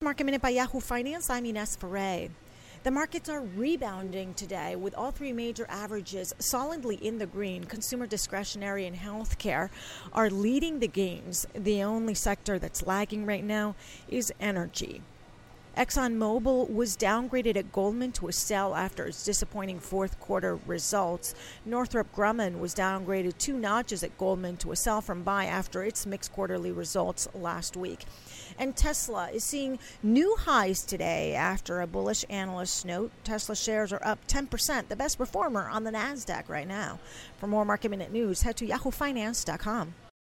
Market Minute by Yahoo Finance. I'm Ines Ferre. The markets are rebounding today with all three major averages solidly in the green. Consumer discretionary and healthcare are leading the gains. The only sector that's lagging right now is energy. ExxonMobil was downgraded at Goldman to a sell after its disappointing fourth quarter results. Northrop Grumman was downgraded two notches at Goldman to a sell from buy after its mixed quarterly results last week. And Tesla is seeing new highs today after a bullish analyst note. Tesla shares are up 10%, the best performer on the NASDAQ right now. For more market minute news, head to yahoofinance.com.